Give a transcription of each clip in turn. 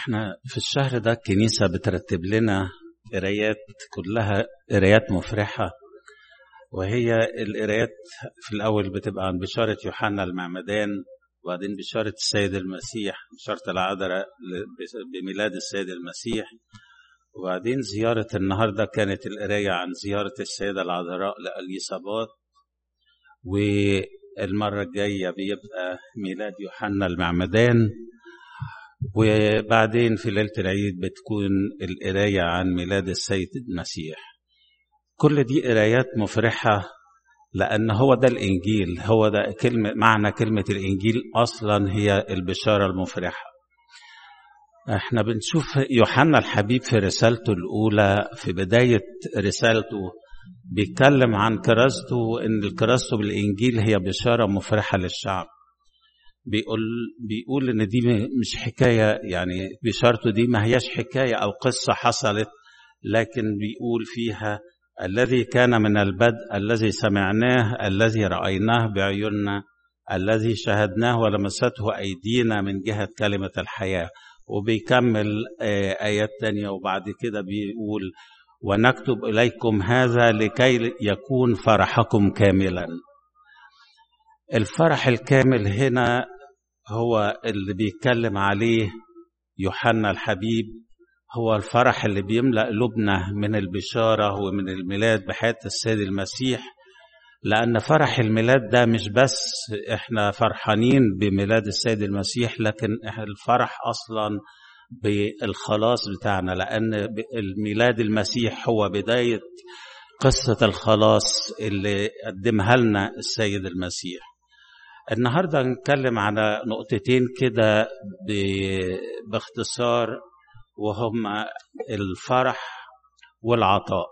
إحنا في الشهر ده الكنيسة بترتب لنا قرايات كلها قرايات مفرحة وهي القرايات في الأول بتبقى عن بشارة يوحنا المعمدان وبعدين بشارة السيد المسيح بشارة العذراء بميلاد السيد المسيح. وبعدين زيارة النهاردة كانت القراية عن زيارة السيدة العذراء لأليصابات والمرة الجاية بيبقى ميلاد يوحنا المعمدان. وبعدين في ليلة العيد بتكون القراية عن ميلاد السيد المسيح. كل دي قرايات مفرحة لأن هو ده الإنجيل هو ده كلمة معنى كلمة الإنجيل أصلا هي البشارة المفرحة. إحنا بنشوف يوحنا الحبيب في رسالته الأولى في بداية رسالته بيتكلم عن كراسته إن الكراسته بالإنجيل هي بشارة مفرحة للشعب. بيقول بيقول إن دي مش حكاية يعني بشارته دي ما هياش حكاية أو قصة حصلت لكن بيقول فيها الذي كان من البدء الذي سمعناه الذي رأيناه بعيوننا الذي شاهدناه ولمسته أيدينا من جهة كلمة الحياة. وبيكمل آيات تانية وبعد كده بيقول ونكتب إليكم هذا لكي يكون فرحكم كاملا. الفرح الكامل هنا هو اللي بيتكلم عليه يوحنا الحبيب هو الفرح اللي بيملأ قلوبنا من البشارة ومن الميلاد بحياة السيد المسيح لأن فرح الميلاد ده مش بس إحنا فرحانين بميلاد السيد المسيح لكن الفرح أصلا بالخلاص بتاعنا لأن الميلاد المسيح هو بداية قصة الخلاص اللي قدمها لنا السيد المسيح. النهارده هنتكلم على نقطتين كده باختصار وهما الفرح والعطاء.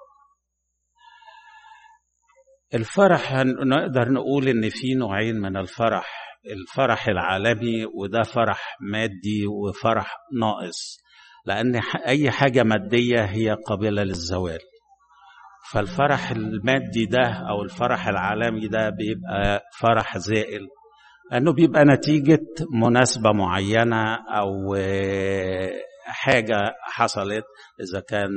الفرح نقدر نقول إن في نوعين من الفرح الفرح العالمي وده فرح مادي وفرح ناقص لأن أي حاجة مادية هي قابلة للزوال. فالفرح المادي ده أو الفرح العالمي ده بيبقى فرح زائل. أنه بيبقى نتيجة مناسبة معينة أو حاجة حصلت إذا كان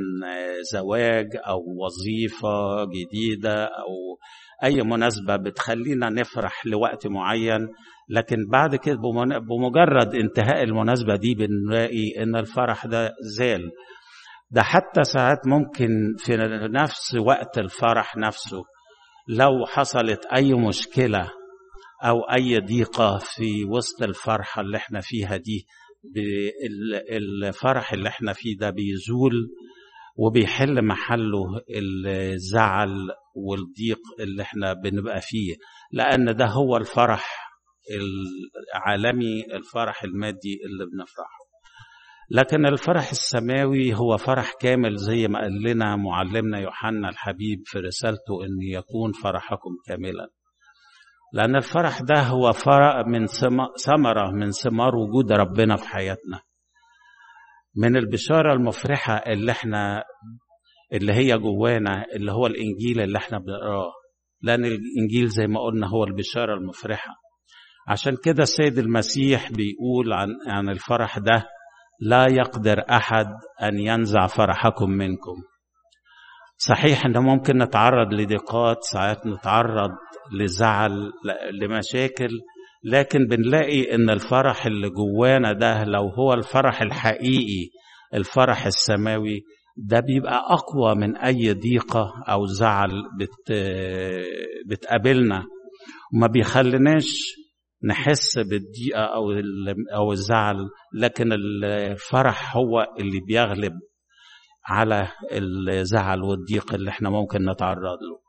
زواج أو وظيفة جديدة أو أي مناسبة بتخلينا نفرح لوقت معين. لكن بعد كده بمجرد انتهاء المناسبة دي بنلاقي إن الفرح ده زال. ده حتى ساعات ممكن في نفس وقت الفرح نفسه لو حصلت أي مشكلة أو أي ضيقه في وسط الفرحة اللي إحنا فيها دي. الفرح اللي إحنا فيه ده بيزول وبيحل محله الزعل والضيق اللي إحنا بنبقى فيه. لأن ده هو الفرح العالمي الفرح المادي اللي بنفرحه. لكن الفرح السماوي هو فرح كامل زي ما قال لنا معلمنا يوحنا الحبيب في رسالته إن يكون فرحكم كاملا. لأن الفرح ده هو فرق من ثمرة من ثمار وجود ربنا في حياتنا. من البشارة المفرحة اللي إحنا اللي هي جوانا اللي هو الإنجيل اللي إحنا بنقراه. لأن الإنجيل زي ما قلنا هو البشارة المفرحة. عشان كده السيد المسيح بيقول عن عن الفرح ده لا يقدر أحد أن ينزع فرحكم منكم. صحيح إن ممكن نتعرض لضيقات ساعات نتعرض لزعل لمشاكل لكن بنلاقي إن الفرح اللي جوانا ده لو هو الفرح الحقيقي الفرح السماوي ده بيبقى أقوى من أي ضيقة أو زعل بت بتقابلنا. وما بيخليناش نحس بالضيقة أو أو الزعل لكن الفرح هو اللي بيغلب على الزعل والضيق اللي إحنا ممكن نتعرض له.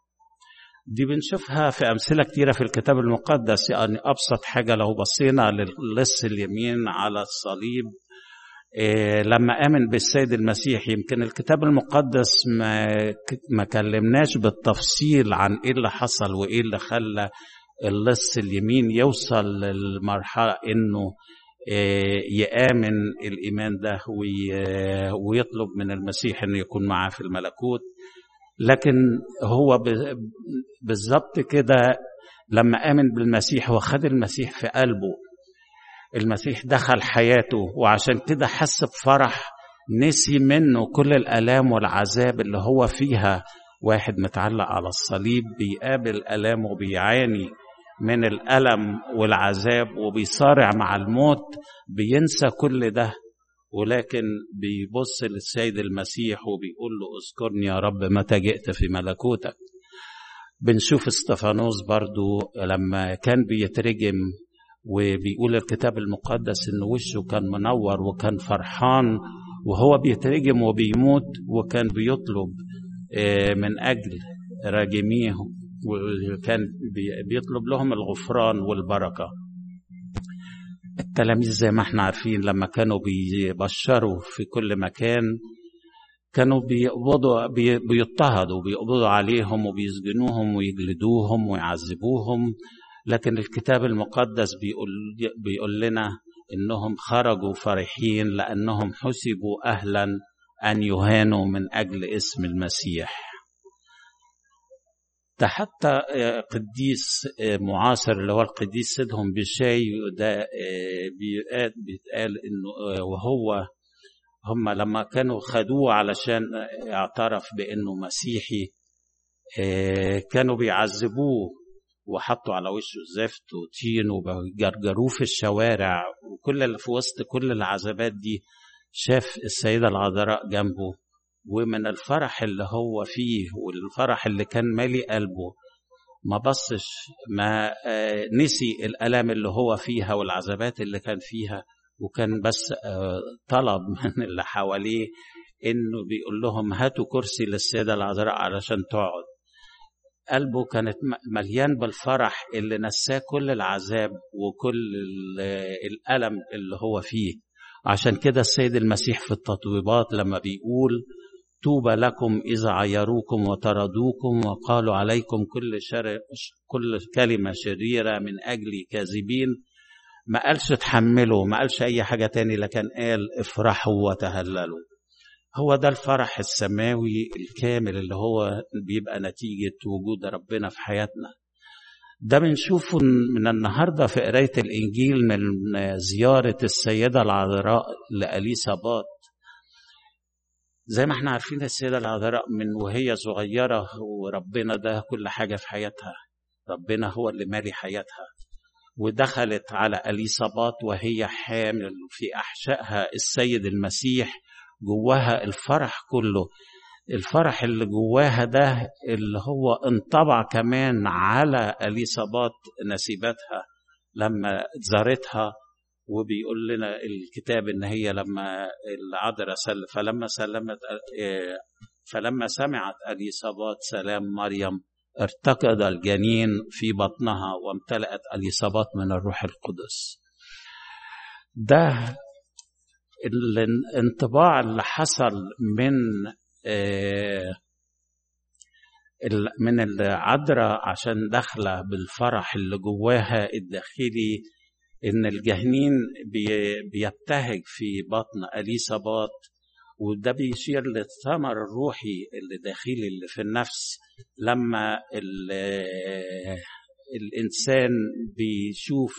دي بنشوفها في أمثلة كتيرة في الكتاب المقدس يعني أبسط حاجة لو بصينا للص اليمين على الصليب إيه لما آمن بالسيد المسيح يمكن الكتاب المقدس ما, ما كلمناش بالتفصيل عن إيه اللي حصل وإيه اللي خلى اللص اليمين يوصل للمرحلة إنه يآمن الإيمان ده ويطلب من المسيح أنه يكون معاه في الملكوت. لكن هو بالظبط كده لما آمن بالمسيح وخد المسيح في قلبه. المسيح دخل حياته وعشان كده حس بفرح نسي منه كل الآلام والعذاب اللي هو فيها. واحد متعلق على الصليب بيقابل آلام وبيعاني من الألم والعذاب وبيصارع مع الموت بينسى كل ده. ولكن بيبص للسيد المسيح وبيقول له اذكرني يا رب متى جئت في ملكوتك. بنشوف استفانوس برضو لما كان بيترجم وبيقول الكتاب المقدس إن وشه كان منور وكان فرحان وهو بيترجم وبيموت وكان بيطلب من أجل راجميه وكان بيطلب لهم الغفران والبركة. التلاميذ زي ما إحنا عارفين لما كانوا بيبشروا في كل مكان كانوا بيقبضوا بيضطهدوا بيقبضوا عليهم وبيسجنوهم ويجلدوهم ويعذبوهم. لكن الكتاب المقدس بيقول بيقول لنا إنهم خرجوا فرحين لأنهم حسبوا أهلا أن يهانوا من أجل اسم المسيح. ده حتى قديس معاصر اللي هو القديس سيدهم بشاي ده بيتقال إنه وهو هم لما كانوا خدوه علشان اعترف بإنه مسيحي كانوا بيعذبوه وحطوا على وشه زفت وطين وجرجروه في الشوارع وكل اللي في وسط كل العذابات دي شاف السيدة العذراء جنبه. ومن الفرح اللي هو فيه والفرح اللي كان مالي قلبه ما بصش ما نسي الالام اللي هو فيها والعذابات اللي كان فيها وكان بس طلب من اللي حواليه إنه بيقول لهم هاتوا كرسي للسيدة العذراء علشان تقعد. قلبه كانت مليان بالفرح اللي نساه كل العذاب وكل الألم اللي هو فيه. عشان كده السيد المسيح في التطويبات لما بيقول طوبى لكم إذا عيروكم وطردوكم وقالوا عليكم كل شر كل كلمة شريرة من أجل كاذبين ما قالش تحملوا ما قالش أي حاجة تاني لكن قال افرحوا وتهللوا. هو ده الفرح السماوي الكامل اللي هو بيبقى نتيجة وجود ربنا في حياتنا. ده بنشوفه من النهاردة في قراية الإنجيل من زيارة السيدة العذراء لأليسابات زي ما إحنا عارفين السيدة العذراء من وهي صغيرة وربنا ده كل حاجة في حياتها. ربنا هو اللي مالي حياتها. ودخلت على أليصابات وهي حامل في أحشائها السيد المسيح جواها الفرح كله. الفرح اللي جواها ده اللي هو انطبع كمان على أليصابات نسيبتها لما زارتها وبيقول لنا الكتاب إن هي لما العذراء سل فلما سلمت فلما سمعت اليصابات سلام مريم ارتقد الجنين في بطنها وامتلأت اليصابات من الروح القدس. ده الانطباع اللي حصل من من العذراء عشان داخلة بالفرح اللي جواها الداخلي إن الجهنين بيبتهج في بطن اليصابات وده بيشير للثمر الروحي اللي داخلي اللي في النفس لما الإنسان بيشوف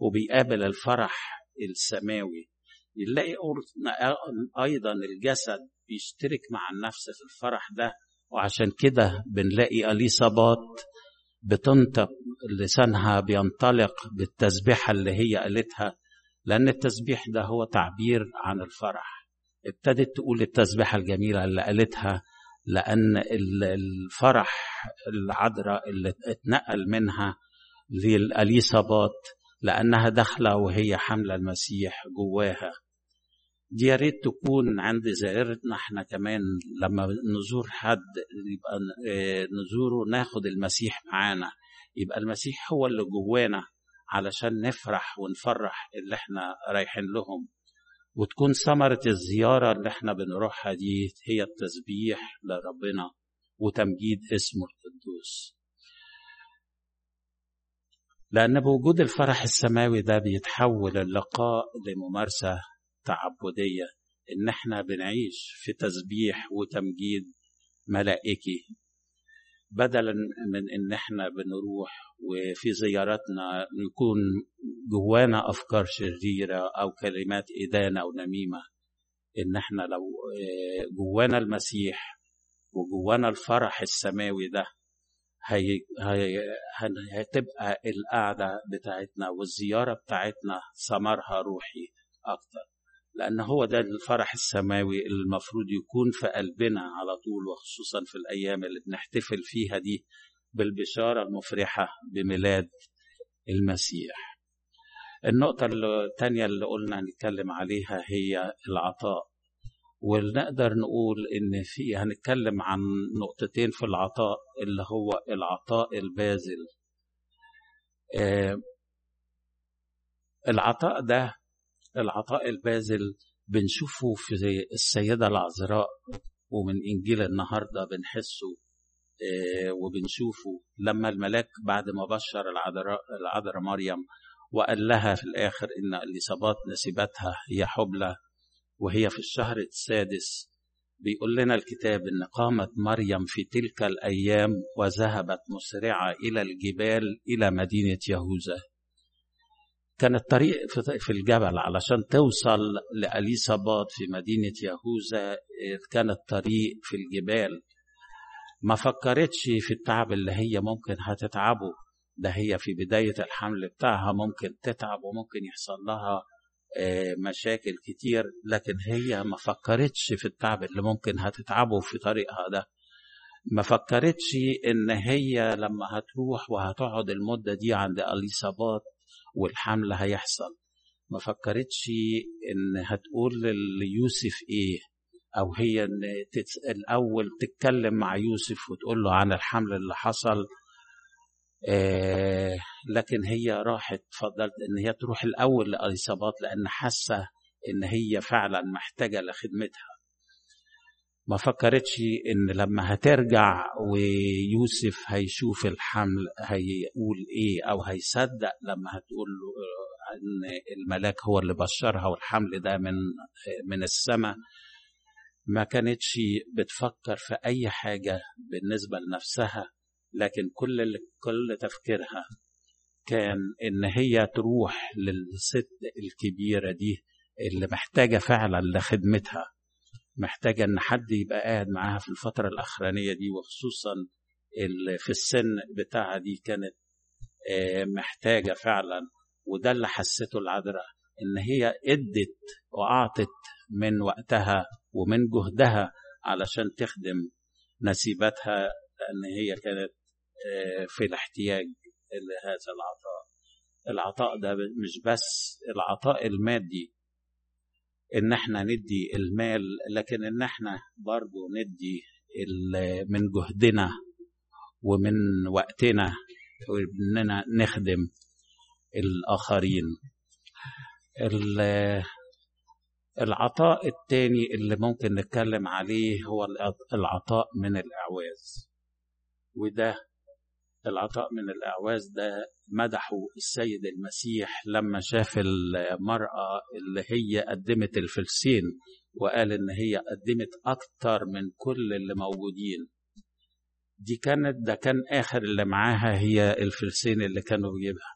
وبيقابل الفرح السماوي. يلاقي أيضا الجسد بيشترك مع النفس في الفرح ده وعشان كده بنلاقي اليصابات بتنطق لسانها بينطلق بالتسبيحة اللي هي قالتها لأن التسبيح ده هو تعبير عن الفرح. ابتدت تقول التسبيحة الجميلة اللي قالتها لأن الفرح العذراء اللي اتنقل منها للأليصابات لأنها داخلة وهي حاملة المسيح جواها. يا ريت تكون عند زائرتنا إحنا كمان لما نزور حد يبقى نزوره ناخد المسيح معانا. يبقى المسيح هو اللي جوانا علشان نفرح ونفرح اللي إحنا رايحين لهم. وتكون ثمرة الزيارة اللي إحنا بنروحها دي هي التسبيح لربنا وتمجيد اسمه القدوس. لأن بوجود الفرح السماوي ده بيتحول اللقاء لممارسة تعبدية إن إحنا بنعيش في تسبيح وتمجيد ملائكي. بدلا من إن إحنا بنروح وفي زياراتنا نكون جوانا أفكار شريرة أو كلمات إدانة أو نميمة. إن إحنا لو جوانا المسيح وجوانا الفرح السماوي ده هي هي هتبقى القعدة بتاعتنا والزيارة بتاعتنا ثمرها روحي أكتر. لأن هو ده الفرح السماوي المفروض يكون في قلبنا على طول وخصوصا في الأيام اللي بنحتفل فيها دي بالبشارة المفرحة بميلاد المسيح. النقطة الثانية اللي قلنا نتكلم عليها هي العطاء ونقدر نقول إن في هنتكلم عن نقطتين في العطاء اللي هو العطاء البازل. آه العطاء ده العطاء البازل بنشوفه في السيدة العذراء ومن إنجيل النهاردة بنحسه آه وبنشوفه لما الملاك بعد ما بشر العذراء العذراء مريم وقال لها في الآخر إن اليصابات نسيبتها هي حبلى وهي في الشهر السادس بيقول لنا الكتاب إن قامت مريم في تلك الأيام وذهبت مسرعة إلى الجبال إلى مدينة يهوذا. كان الطريق في الجبل علشان توصل لأليصابات في مدينة يهوذا كان الطريق في الجبال. ما فكرتش في التعب اللي هي ممكن هتتعبه. ده هي في بداية الحمل بتاعها ممكن تتعب وممكن يحصل لها مشاكل كتير. لكن هي ما فكرتش في التعب اللي ممكن هتتعبه في طريقها ده. ما فكرتش إن هي لما هتروح وهتقعد المدة دي عند اليصابات والحمل هيحصل ما فكرتش إن هتقول ليوسف إيه أو هي إن. الأول تتكلم مع يوسف وتقول له عن الحمل اللي حصل آه لكن هي راحت فضلت إن هي تروح الأول لاليصابات لأن حاسة إن هي فعلا محتاجة لخدمتها ما فكرتش إن لما هترجع ويوسف هيشوف الحمل هيقول إيه أو هيصدق لما هتقول له إن الملاك هو اللي بشرها والحمل ده من من السماء. ما كانتش بتفكر في أي حاجة بالنسبة لنفسها لكن كل كل تفكيرها كان إن هي تروح للست الكبيرة دي اللي محتاجة فعلا لخدمتها. محتاجة إن حد يبقى قاعد معاها في الفترة الأخرانية دي وخصوصا اللي في السن بتاعها دي كانت محتاجة فعلا وده اللي حسته العذراء إن هي إدت وأعطت من وقتها ومن جهدها علشان تخدم نسيبتها لأن هي كانت في الاحتياج لهذا العطاء. العطاء ده مش بس العطاء المادي إن إحنا ندي المال لكن إن إحنا برضو ندي من جهدنا ومن وقتنا وإننا نخدم الآخرين. العطاء الثاني اللي ممكن نتكلم عليه هو العطاء من الإعواز. وده العطاء من الأعواز ده مدحه السيد المسيح لما شاف المرأة اللي هي قدمت الفلسين وقال إن هي قدمت أكتر من كل اللي موجودين. دي كانت ده كان آخر اللي معاها هي الفلسين اللي كانوا بيجيبها.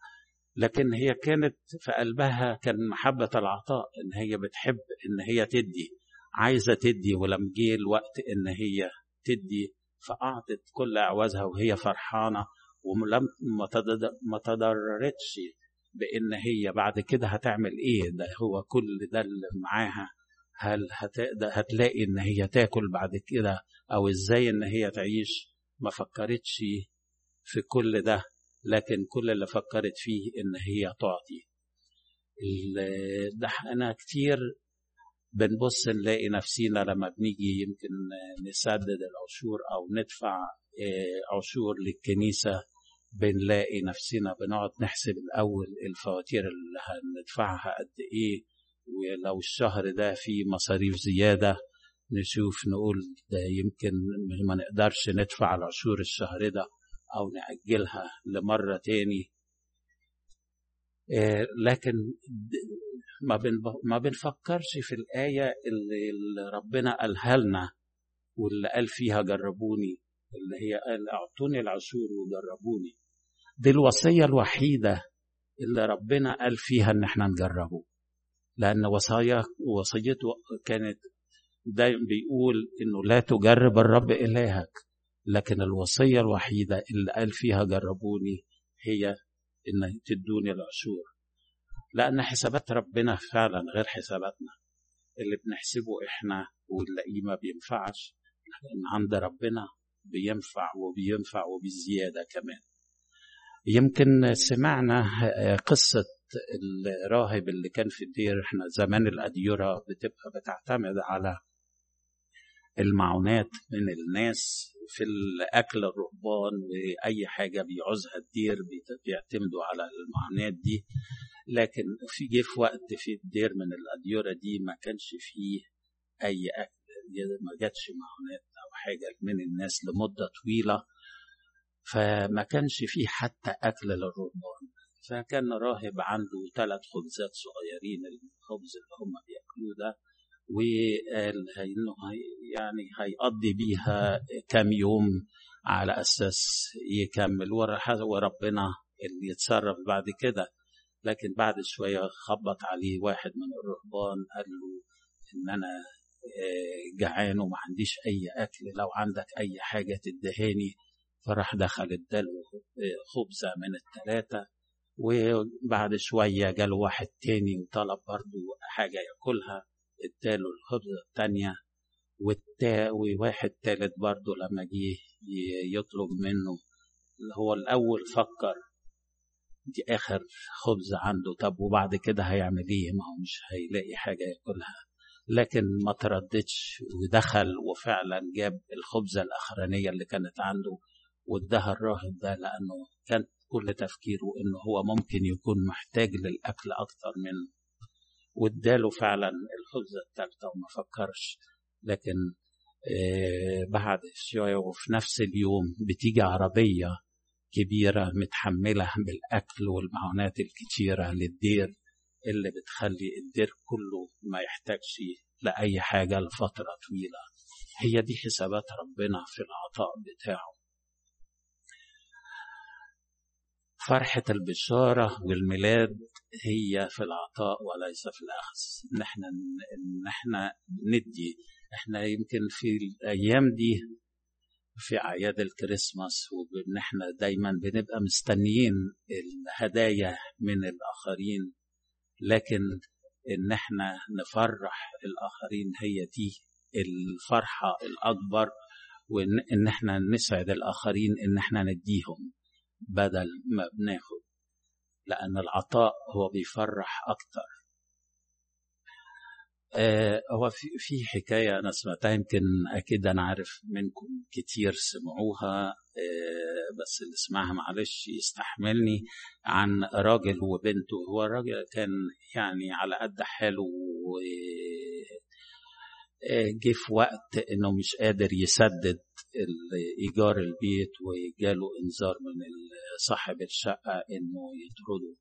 لكن هي كانت في قلبها كان محبة العطاء إن هي بتحب إن هي تدي عايزة تدي ولم جه الوقت إن هي تدي فأعطت كل أعوازها وهي فرحانة ولم ما تضررتش بإن هي بعد كده هتعمل إيه؟ ده هو كل ده اللي معاها. هل هتلاقي إن هي تاكل بعد كده أو إزاي إن هي تعيش؟ ما فكرتش في كل ده لكن كل اللي فكرت فيه إن هي تعطي. ده أنا كتير بنبص نلاقي نفسينا لما بنيجي يمكن نسدد العشور أو ندفع عشور للكنيسة بنلاقي نفسنا بنقعد نحسب الأول الفواتير اللي هندفعها قد إيه ولو الشهر ده فيه مصاريف زيادة نشوف نقول ده يمكن ما نقدرش ندفع العشور الشهر ده أو نأجلها لمرة تاني. لكن ما بنفكرش في الآية اللي ربنا قالها لنا واللي قال فيها جربوني. اللي هي قال أعطوني العشور وجربوني. دي الوصية الوحيدة اللي ربنا قال فيها إن إحنا نجربه. لأن وصايا وصيته كانت دايما بيقول إنه لا تجرب الرب إلهك. لكن الوصية الوحيدة اللي قال فيها جربوني هي إن تدوني العشور لأن حسابات ربنا فعلا غير حساباتنا. اللي بنحسبه إحنا ونلاقيه ما بينفعش. لكن عند ربنا. بينفع وبينفع وبالزياده كمان. يمكن سمعنا قصة الراهب اللي كان في الدير إحنا زمان الأديرة بتبقى بتعتمد على المعونات من الناس في الأكل الرهبان وأي حاجة بيعوزها الدير بيعتمدوا على المعونات دي. لكن في جه في وقت في الدير من الأديرة دي ما كانش فيه أي أكل. ما جاتش معونات أو حاجة من الناس لمدة طويلة فما كانش فيه حتى أكل للرهبان فكان راهب عنده ثلاث خبزات صغيرين الخبز اللي هم بياكلوه ده وقال إنه يعني هيقضي بيها كام يوم على أساس يكمل وربنا اللي يتصرف بعد كده. لكن بعد شوية خبط عليه واحد من الرهبان قال له إن أنا جعان وما عنديش أي أكل لو عندك أي حاجة تدهاني فراح دخل اداله خبزة من الثلاثه وبعد شوية جاله واحد تاني وطلب برضه حاجة ياكلها اداله الخبزة الثانية والتا وواحد تالت برضه لما جه يطلب منه. هو الأول فكر دي آخر خبز عنده طب وبعد كده هيعمل إيه؟ ما هو مش هيلاقي حاجة ياكلها. لكن ما ترددش ودخل وفعلا جاب الخبزة الأخرانية اللي كانت عنده واداها الراهب ده لأنه كان كل تفكيره إنه هو ممكن يكون محتاج للأكل أكتر منه واداله فعلا الخبزة الثالثه وما فكرش. لكن آه بعد شوية وفي نفس اليوم بتيجي عربية كبيرة متحملة بالأكل والمعونات الكتيرة للدير اللي بتخلي الدير كله ما يحتاجش لأي حاجة لفترة طويلة. هي دي حسابات ربنا في العطاء بتاعه. فرحة البشارة والميلاد هي في العطاء وليس في الأخذ. نحن نحن ندي إحنا يمكن في الأيام دي في أعياد الكريسماس وإن إحنا دايما بنبقى مستنيين الهدايا من الآخرين. لكن إن إحنا نفرح الآخرين هي دي الفرحة الأكبر وإن إحنا نسعد الآخرين إن إحنا نديهم بدل ما بناخد لأن العطاء هو بيفرح أكتر. آه هو في, في حكاية أنا سمعتها يمكن أكيد أنا عارف منكم كتير سمعوها آه بس اللي سمعها معلش يستحملني عن راجل وبنته هو الراجل كان يعني على قد حاله و جه في وقت إنه مش قادر يسدد ايجار البيت وجاله إنذار من صاحب الشقة إنه يطرده.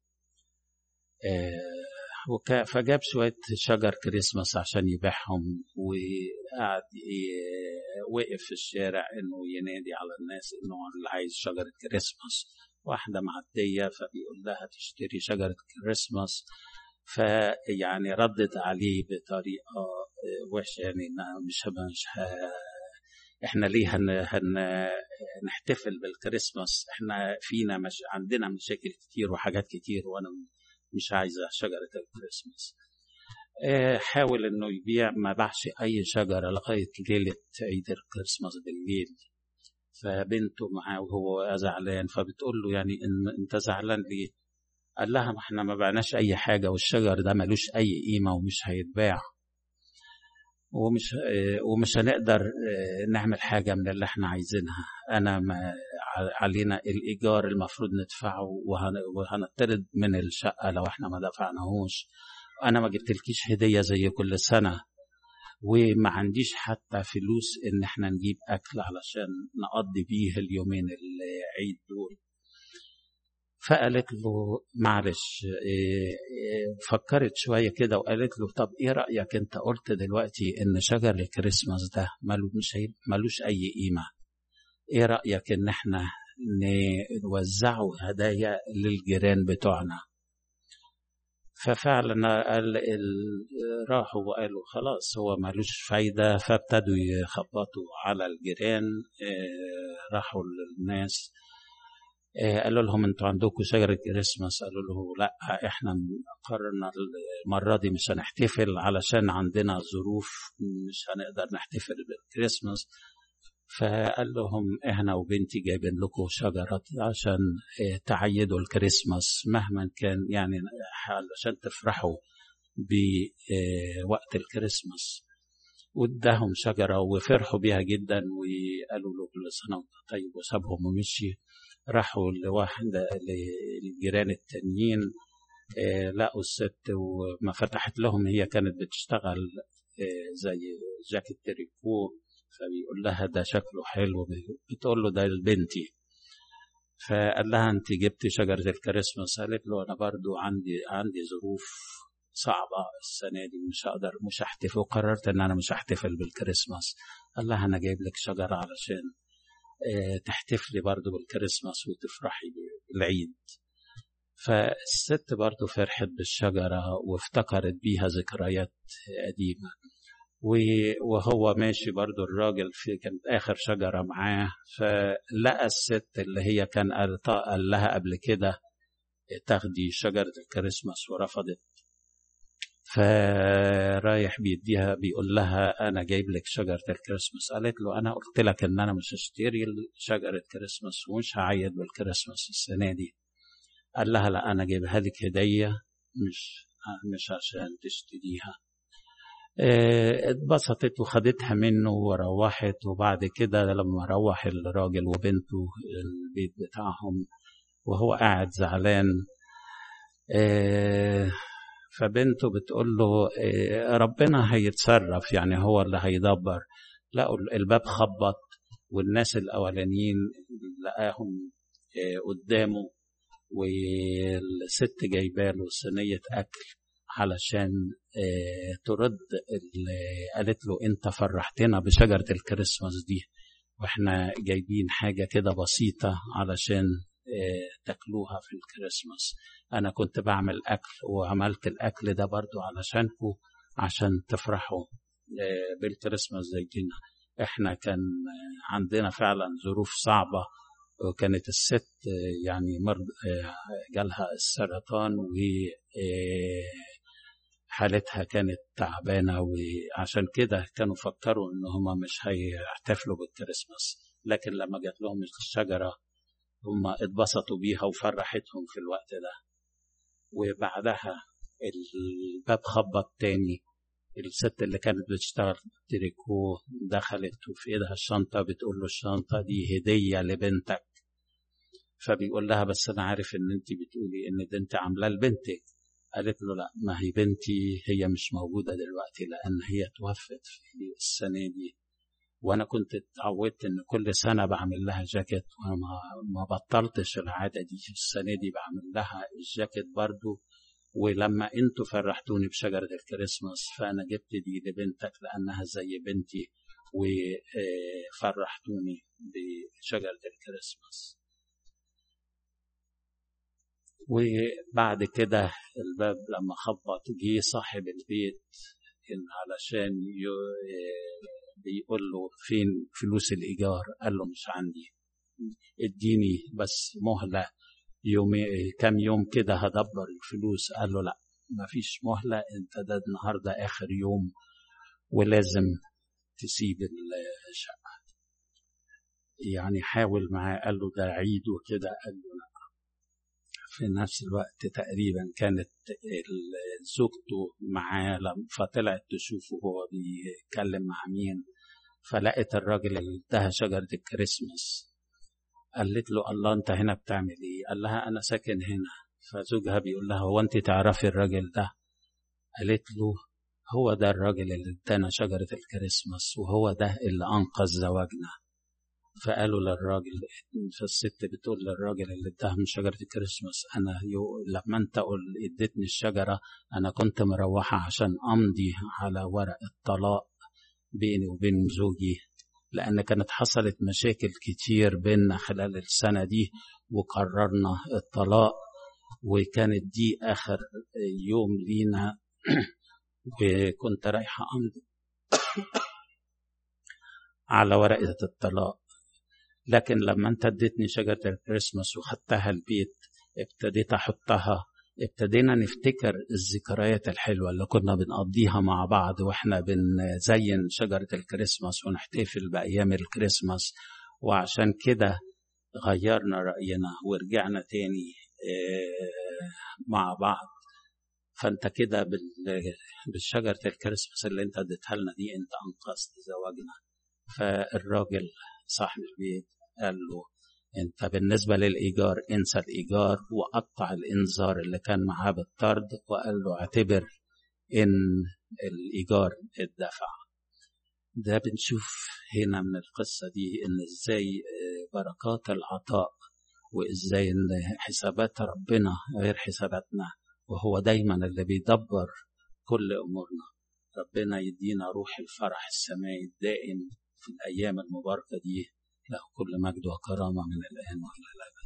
فجاب شوية شجر كريسماس عشان يبيعهم وقعد وقف في الشارع إنه ينادي على الناس إنه اللي عايز شجرة كريسماس واحدة معدية فبيقول لها تشتري شجرة كريسماس فيعني ردت عليه بطريقة وحشة يعني مش مش. إحنا ليه هن... هن... نحتفل بالكريسماس إحنا فينا مش عندنا مشاكل كتير وحاجات كتير وأنا مش عايزة شجرة الكريسماس. حاول إنه يبيع ما باعش أي شجرة لغاية ليلة عيد الكريسماس بالليل. فبنته معاه وهو زعلان فبتقول له يعني إن أنت زعلان ليه؟ قال لها ما إحنا ما بعناش أي حاجة والشجر ده ملوش أي قيمة ومش هيتباع. ومش ومش هنقدر نعمل حاجة من اللي إحنا عايزينها. أنا ما علينا الإيجار المفروض ندفعه وهنطرد من الشقة لو إحنا ما دفعناهوش. أنا ما جبتلكيش هدية زي كل سنة وما عنديش حتى فلوس إن إحنا نجيب أكل علشان نقضي بيه اليومين العيد دول. فقالت له معلش فكرت شوية كده وقالت له طب إيه رأيك أنت قلت دلوقتي إن شجر الكريسماس ده ملوش, ملوش أي قيمة؟ إيه رأيك إن إحنا نوزعوا هدايا للجيران بتوعنا؟ ففعلا قال راحوا وقالوا خلاص هو ملوش فايدة. فابتدوا يخبطوا على الجيران راحوا للناس قالوا لهم أنتوا عندكم شجرة كريسماس. قالوا له لا إحنا قررنا المرة دي مش هنحتفل علشان عندنا ظروف مش هنقدر نحتفل بالكريسماس. فقال لهم إحنا وبنتي جايبين لكم شجرة عشان تعيدوا الكريسماس مهما كان يعني علشان تفرحوا بوقت الكريسماس. واداهم شجرة وفرحوا بيها جدا وقالوا له كل سنة وانت طيب وسابهم ومشي. راحوا لواحدة للجيران التانيين لقوا الست وما فتحت لهم هي كانت بتشتغل زي جاكيت تريكو فبيقول لها ده شكله حلو بتقول له ده لبنتي. فقال لها انت جبتي شجرة الكريسماس؟ قالت له أنا برضو عندي عندي ظروف صعبة السنة دي مش هقدر مش هحتفل وقررت إن أنا مش هحتفل بالكريسماس. قال لها أنا جايب لك شجرة علشان تحتفلي برضو بالكريسماس وتفرحي بالعيد فالست برضو فرحت بالشجرة وافتكرت بيها ذكريات قديمة. وهو ماشي برضو الراجل في كانت آخر شجرة معاه. فلقى الست اللي هي كان قال لها قبل كده تاخدي شجرة الكريسماس ورفضت فرايح بيديها بيقول لها أنا جايب لك شجرة الكريسماس. قالت له أنا قلت لك إن أنا مش هشتري شجرة كريسماس ومش هعيد بالكريسماس السنة دي. قال لها لا أنا جايبها لك هدية مش مش عشان تشتريها. اتبسطت وخدتها منه وروحت وبعد كده لما روح الراجل وبنته البيت بتاعهم وهو قاعد زعلان فبنته بتقول له ربنا هيتصرف يعني هو اللي هيدبر. لقوا الباب خبط والناس الأولانيين لقاهم قدامه والست جايبة له صينية أكل علشان ترد قالت له أنت فرحتنا بشجرة الكريسماس دي وإحنا جايبين حاجة كده بسيطة علشان تاكلوها في الكريسماس. أنا كنت بعمل أكل وعملت الأكل ده برضو علشانكم عشان تفرحوا بالكريسماس زينا إحنا كان عندنا فعلا ظروف صعبة وكانت الست يعني مرض جالها السرطان و حالتها كانت تعبانة وعشان كده كانوا فكروا إن هم مش هيحتفلوا بالكريسماس. لكن لما جات لهم الشجرة هم اتبسطوا بيها وفرحتهم في الوقت ده. وبعدها الباب خبط تاني. الست اللي كانت بتشتغل تريكو دخلت وفي ايدها الشنطة بتقول له الشنطة دي هدية لبنتك. فبيقول لها بس أنا عارف إن انت بتقولي إن ده انت عاملاه لبنتك. قالت له لا ما هي بنتي هي مش موجودة دلوقتي لأن هي توفت في السنة دي. وأنا كنت اتعودت إن كل سنة بعمل لها جاكيت وما ما بطلتش العادة دي السنة دي بعمل لها الجاكيت برضو. ولما أنتوا فرحتوني بشجرة الكريسماس فأنا جبت دي لبنتك لأنها زي بنتي وفرحتوني بشجرة الكريسماس. وبعد كده الباب لما خبط جه صاحب البيت علشان بيقول له فين فلوس الإيجار؟ قال له مش عندي. اديني بس مهلة يوم كام يوم كده هدبر الفلوس. قال له لا مفيش مهلة. انت ده النهاردة آخر يوم ولازم تسيب الشقة يعني حاول معاه. قال له ده عيد وكده. قال له لا. في نفس الوقت تقريبا كانت زوجته معاه فطلعت تشوفه هو بيتكلم مع مين فلقت الراجل اللي اداها شجرة الكريسماس قالت له الله أنت هنا بتعمل إيه؟ قال لها أنا ساكن هنا. فزوجها بيقول لها هو أنت تعرفي الراجل ده؟ قالت له هو ده الراجل اللي ادانا شجرة الكريسماس وهو ده اللي أنقذ زواجنا. فقالوا للراجل فالست بتقول للراجل اللي اداها من شجرة الكريسماس أنا يو لما أنت قل اديتني الشجرة أنا كنت مروحة عشان أمضي على ورق الطلاق بيني وبين زوجي لأن كانت حصلت مشاكل كتير بيننا خلال السنة دي وقررنا الطلاق وكانت دي آخر يوم لينا وكنت رايحة أمضي على ورقة الطلاق. لكن لما انت اديتني شجرة الكريسماس وخدتها البيت ابتديت أحطها ابتدينا نفتكر الذكريات الحلوة اللي كنا بنقضيها مع بعض وإحنا بنزين شجرة الكريسماس ونحتفل بأيام الكريسماس. وعشان كده غيرنا رأينا ورجعنا تاني مع بعض. فأنت كده بالشجرة الكريسماس اللي انت اديتها لنا دي انت أنقذت زواجنا. فالراجل صاحب البيت قال له انت بالنسبة للإيجار انسى الإيجار وقطع الإنذار اللي كان معاه بالطرد وقال له اعتبر إن الإيجار اتدفع ده بنشوف هنا من القصة دي إن إزاي بركات العطاء وإزاي إن حسابات ربنا غير حساباتنا وهو دايما اللي بيدبر كل أمورنا. ربنا يدينا روح الفرح السماوي الدائم في الأيام المباركة دي. له كل مجد وكرامة من الآن والى الأبد